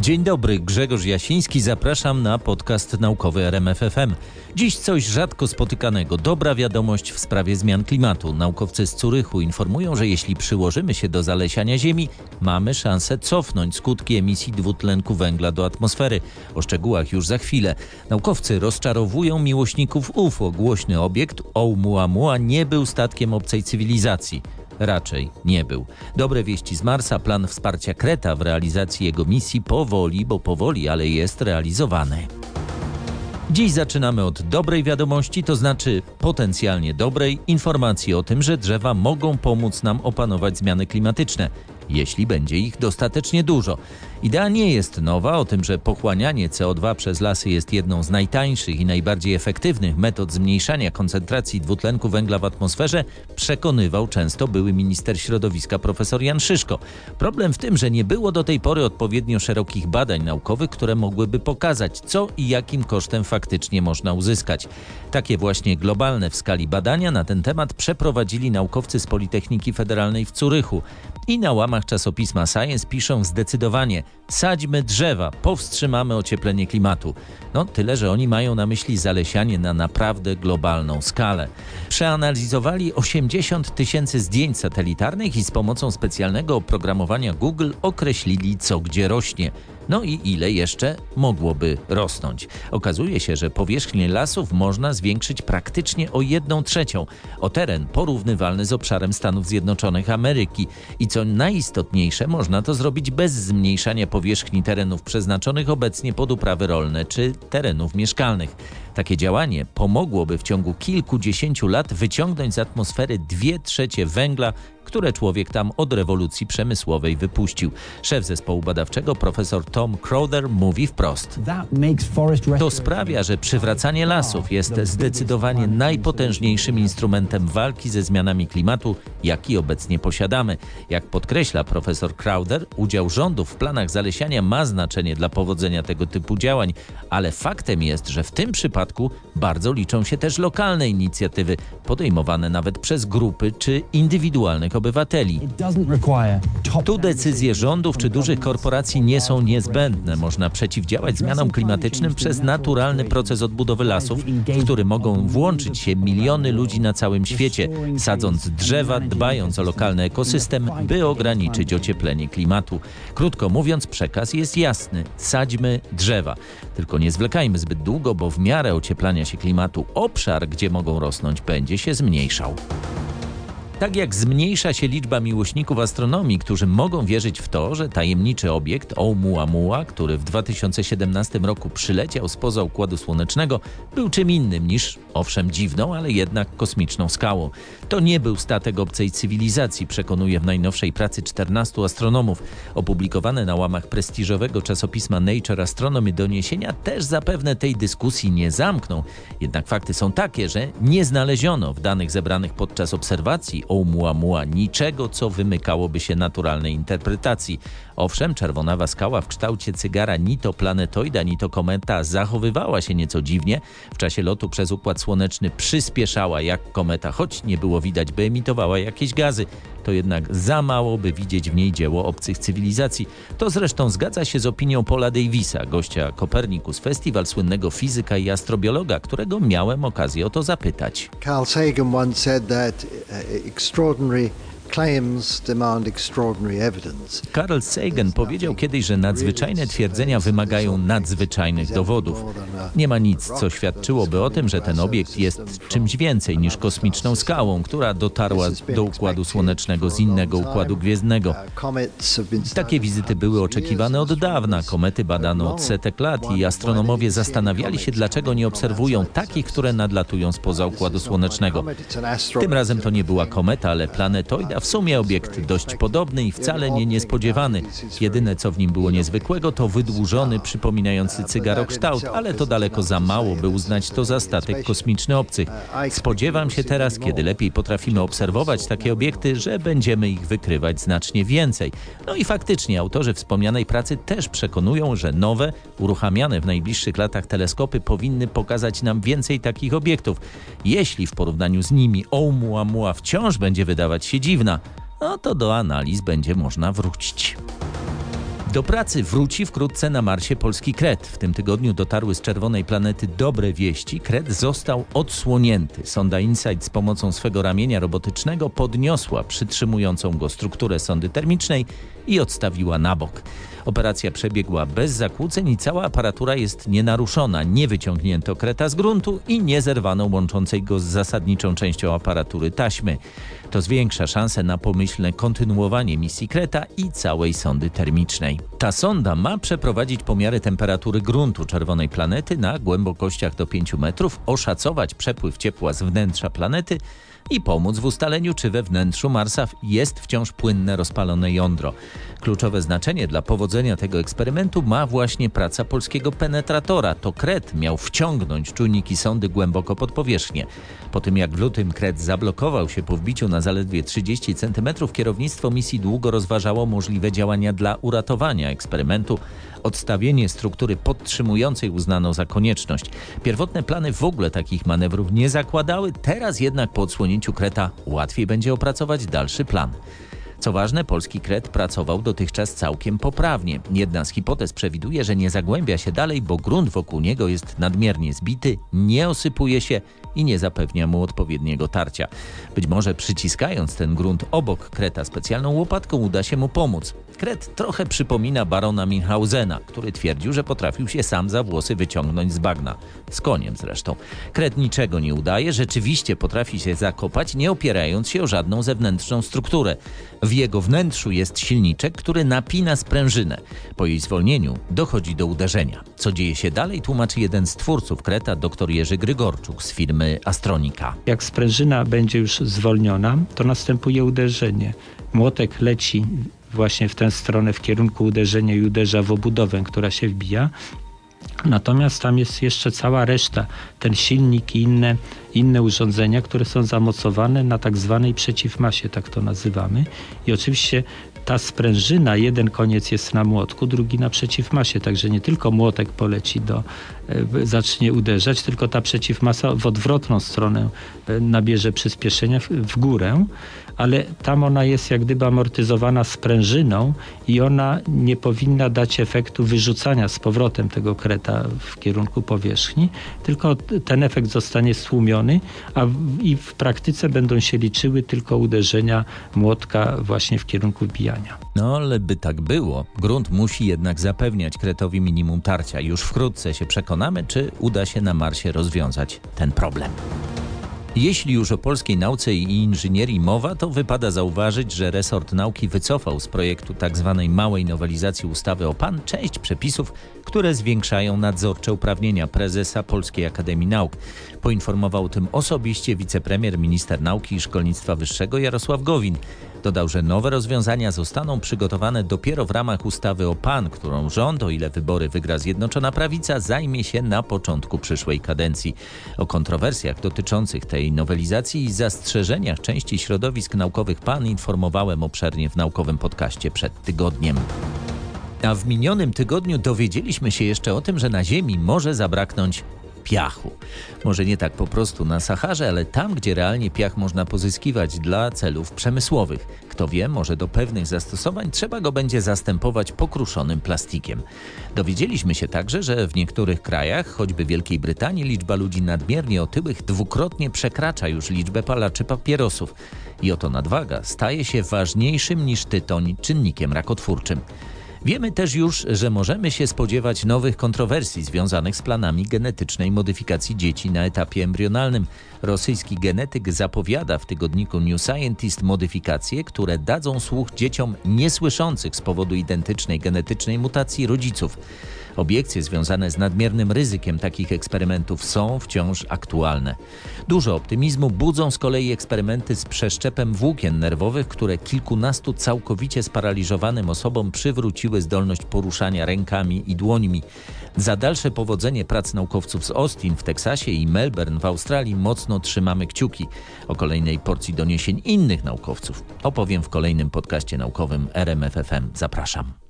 Dzień dobry, Grzegorz Jasiński, zapraszam na podcast naukowy RMFFM. Dziś coś rzadko spotykanego. Dobra wiadomość w sprawie zmian klimatu. Naukowcy z Curychu informują, że jeśli przyłożymy się do zalesiania Ziemi, mamy szansę cofnąć skutki emisji dwutlenku węgla do atmosfery. O szczegółach już za chwilę. Naukowcy rozczarowują miłośników UFO. Głośny obiekt Oumuamua nie był statkiem obcej cywilizacji raczej nie był. Dobre wieści z Marsa, plan wsparcia Kreta w realizacji jego misji powoli, bo powoli, ale jest realizowany. Dziś zaczynamy od dobrej wiadomości, to znaczy potencjalnie dobrej informacji o tym, że drzewa mogą pomóc nam opanować zmiany klimatyczne jeśli będzie ich dostatecznie dużo. Idea nie jest nowa o tym, że pochłanianie CO2 przez lasy jest jedną z najtańszych i najbardziej efektywnych metod zmniejszania koncentracji dwutlenku węgla w atmosferze, przekonywał często były minister środowiska profesor Jan Szyszko. Problem w tym, że nie było do tej pory odpowiednio szerokich badań naukowych, które mogłyby pokazać, co i jakim kosztem faktycznie można uzyskać. Takie właśnie globalne w skali badania na ten temat przeprowadzili naukowcy z Politechniki Federalnej w Curychu i na łamach czasopisma Science piszą zdecydowanie sadźmy drzewa, powstrzymamy ocieplenie klimatu. No tyle, że oni mają na myśli zalesianie na naprawdę globalną skalę. Przeanalizowali 80 tysięcy zdjęć satelitarnych i z pomocą specjalnego oprogramowania Google określili co gdzie rośnie. No i ile jeszcze mogłoby rosnąć? Okazuje się, że powierzchnię lasów można zwiększyć praktycznie o jedną trzecią, o teren porównywalny z obszarem Stanów Zjednoczonych Ameryki. I co najistotniejsze, można to zrobić bez zmniejszania powierzchni terenów przeznaczonych obecnie pod uprawy rolne czy terenów mieszkalnych. Takie działanie pomogłoby w ciągu kilkudziesięciu lat wyciągnąć z atmosfery dwie trzecie węgla, które człowiek tam od rewolucji przemysłowej wypuścił. Szef zespołu badawczego profesor Tom Crowder mówi wprost. To sprawia, że przywracanie lasów jest zdecydowanie najpotężniejszym instrumentem walki ze zmianami klimatu, jaki obecnie posiadamy. Jak podkreśla profesor Crowder, udział rządu w planach zalesiania ma znaczenie dla powodzenia tego typu działań, ale faktem jest, że w tym przypadku bardzo liczą się też lokalne inicjatywy, podejmowane nawet przez grupy czy indywidualnych obywateli. Tu decyzje rządów czy dużych korporacji nie są niezbędne. Można przeciwdziałać zmianom klimatycznym przez naturalny proces odbudowy lasów, w który mogą włączyć się miliony ludzi na całym świecie, sadząc drzewa, dbając o lokalny ekosystem, by ograniczyć ocieplenie klimatu. Krótko mówiąc, przekaz jest jasny. Sadźmy drzewa. Tylko nie zwlekajmy zbyt długo, bo w miarę ocieplania się klimatu obszar, gdzie mogą rosnąć, będzie się zmniejszał. Tak jak zmniejsza się liczba miłośników astronomii, którzy mogą wierzyć w to, że tajemniczy obiekt Oumuamua, który w 2017 roku przyleciał spoza Układu Słonecznego, był czym innym niż, owszem dziwną, ale jednak kosmiczną skałą. To nie był statek obcej cywilizacji, przekonuje w najnowszej pracy 14 astronomów. Opublikowane na łamach prestiżowego czasopisma Nature Astronomy doniesienia też zapewne tej dyskusji nie zamkną. Jednak fakty są takie, że nie znaleziono w danych zebranych podczas obserwacji Oumuamua niczego, co wymykałoby się naturalnej interpretacji. Owszem, czerwonawa skała w kształcie cygara ni to planetoida, ni to kometa zachowywała się nieco dziwnie. W czasie lotu przez Układ Słoneczny przyspieszała jak kometa, choć nie było widać, by emitowała jakieś gazy. To jednak za mało, by widzieć w niej dzieło obcych cywilizacji. To zresztą zgadza się z opinią Paula Davisa, gościa Kopernikus Festival, słynnego fizyka i astrobiologa, którego miałem okazję o to zapytać. Carl Sagan once said that uh, extraordinary Carl Sagan powiedział kiedyś, że nadzwyczajne twierdzenia wymagają nadzwyczajnych dowodów. Nie ma nic, co świadczyłoby o tym, że ten obiekt jest czymś więcej niż kosmiczną skałą, która dotarła do Układu Słonecznego z innego układu gwiezdnego. Takie wizyty były oczekiwane od dawna. Komety badano od setek lat i astronomowie zastanawiali się, dlaczego nie obserwują takich, które nadlatują spoza Układu Słonecznego. Tym razem to nie była kometa, ale planetoida w sumie obiekt dość podobny i wcale nie niespodziewany. Jedyne co w nim było niezwykłego to wydłużony, przypominający cygarokształt, ale to daleko za mało, by uznać to za statek kosmiczny obcych. Spodziewam się teraz, kiedy lepiej potrafimy obserwować takie obiekty, że będziemy ich wykrywać znacznie więcej. No i faktycznie autorzy wspomnianej pracy też przekonują, że nowe, uruchamiane w najbliższych latach teleskopy powinny pokazać nam więcej takich obiektów. Jeśli w porównaniu z nimi Oumuamua wciąż będzie wydawać się dziwna, no to do analiz będzie można wrócić. Do pracy wróci wkrótce na Marsie polski kret. W tym tygodniu dotarły z czerwonej planety dobre wieści. Kret został odsłonięty. Sonda InSight z pomocą swego ramienia robotycznego podniosła przytrzymującą go strukturę sondy termicznej i odstawiła na bok. Operacja przebiegła bez zakłóceń i cała aparatura jest nienaruszona. Nie wyciągnięto kreta z gruntu i nie zerwano łączącej go z zasadniczą częścią aparatury taśmy. To zwiększa szanse na pomyślne kontynuowanie misji Kreta i całej sondy termicznej. Ta sonda ma przeprowadzić pomiary temperatury gruntu czerwonej planety na głębokościach do 5 metrów, oszacować przepływ ciepła z wnętrza planety i pomóc w ustaleniu, czy we wnętrzu Marsa jest wciąż płynne rozpalone jądro. Kluczowe znaczenie dla powodzenia tego eksperymentu ma właśnie praca polskiego penetratora. To Kret miał wciągnąć czujniki sondy głęboko pod powierzchnię. Po tym jak w lutym Kret zablokował się po wbiciu na zaledwie 30 cm, kierownictwo misji długo rozważało możliwe działania dla uratowania eksperymentu. Odstawienie struktury podtrzymującej uznano za konieczność. Pierwotne plany w ogóle takich manewrów nie zakładały, teraz jednak po odsłonięciu Kreta łatwiej będzie opracować dalszy plan. Co ważne, polski kret pracował dotychczas całkiem poprawnie. Jedna z hipotez przewiduje, że nie zagłębia się dalej, bo grunt wokół niego jest nadmiernie zbity, nie osypuje się i nie zapewnia mu odpowiedniego tarcia. Być może przyciskając ten grunt obok kreta specjalną łopatką uda się mu pomóc. Kret trochę przypomina barona Minhausena, który twierdził, że potrafił się sam za włosy wyciągnąć z bagna. Z koniem zresztą. Kret niczego nie udaje, rzeczywiście potrafi się zakopać, nie opierając się o żadną zewnętrzną strukturę. W jego wnętrzu jest silniczek, który napina sprężynę. Po jej zwolnieniu dochodzi do uderzenia. Co dzieje się dalej, tłumaczy jeden z twórców Kreta, dr Jerzy Grygorczuk z firmy Astronika. Jak sprężyna będzie już zwolniona, to następuje uderzenie. Młotek leci właśnie w tę stronę, w kierunku uderzenia i uderza w obudowę, która się wbija. Natomiast tam jest jeszcze cała reszta, ten silnik i inne, inne urządzenia, które są zamocowane na tak zwanej przeciwmasie, tak to nazywamy. I oczywiście ta sprężyna, jeden koniec jest na młotku, drugi na przeciwmasie, także nie tylko młotek poleci do, e, zacznie uderzać, tylko ta przeciwmasa w odwrotną stronę e, nabierze przyspieszenia w, górę, ale tam ona jest jak gdyby amortyzowana sprężyną i ona nie powinna dać efektu wyrzucania z powrotem tego kreta w kierunku powierzchni, tylko ten efekt zostanie stłumiony, a w, i w praktyce będą się liczyły tylko uderzenia młotka właśnie w kierunku wbijania. No, ale by tak było, grunt musi jednak zapewniać kretowi minimum tarcia. Już wkrótce się przekonamy, czy uda się na Marsie rozwiązać ten problem. Jeśli już o polskiej nauce i inżynierii mowa, to wypada zauważyć, że resort nauki wycofał z projektu tzw. Tak małej nowelizacji ustawy o PAN część przepisów, które zwiększają nadzorcze uprawnienia prezesa Polskiej Akademii Nauk. Poinformował o tym osobiście wicepremier minister nauki i szkolnictwa wyższego Jarosław Gowin. Dodał, że nowe rozwiązania zostaną przygotowane dopiero w ramach ustawy o PAN, którą rząd, o ile wybory wygra Zjednoczona Prawica, zajmie się na początku przyszłej kadencji. O kontrowersjach dotyczących tej nowelizacji i zastrzeżeniach części środowisk naukowych PAN informowałem obszernie w naukowym podcaście przed tygodniem. A w minionym tygodniu dowiedzieliśmy się jeszcze o tym, że na Ziemi może zabraknąć piachu. Może nie tak po prostu na Saharze, ale tam, gdzie realnie piach można pozyskiwać dla celów przemysłowych. Kto wie, może do pewnych zastosowań trzeba go będzie zastępować pokruszonym plastikiem. Dowiedzieliśmy się także, że w niektórych krajach, choćby Wielkiej Brytanii, liczba ludzi nadmiernie otyłych dwukrotnie przekracza już liczbę palaczy papierosów. I oto nadwaga staje się ważniejszym niż tytoń czynnikiem rakotwórczym. Wiemy też już, że możemy się spodziewać nowych kontrowersji związanych z planami genetycznej modyfikacji dzieci na etapie embrionalnym. Rosyjski genetyk zapowiada w tygodniku New Scientist modyfikacje, które dadzą słuch dzieciom niesłyszących z powodu identycznej genetycznej mutacji rodziców. Obiekcje związane z nadmiernym ryzykiem takich eksperymentów są wciąż aktualne. Dużo optymizmu budzą z kolei eksperymenty z przeszczepem włókien nerwowych, które kilkunastu całkowicie sparaliżowanym osobom przywróciły zdolność poruszania rękami i dłońmi. Za dalsze powodzenie prac naukowców z Austin w Teksasie i Melbourne w Australii mocno trzymamy kciuki. O kolejnej porcji doniesień innych naukowców opowiem w kolejnym podcaście naukowym RMFFM. Zapraszam.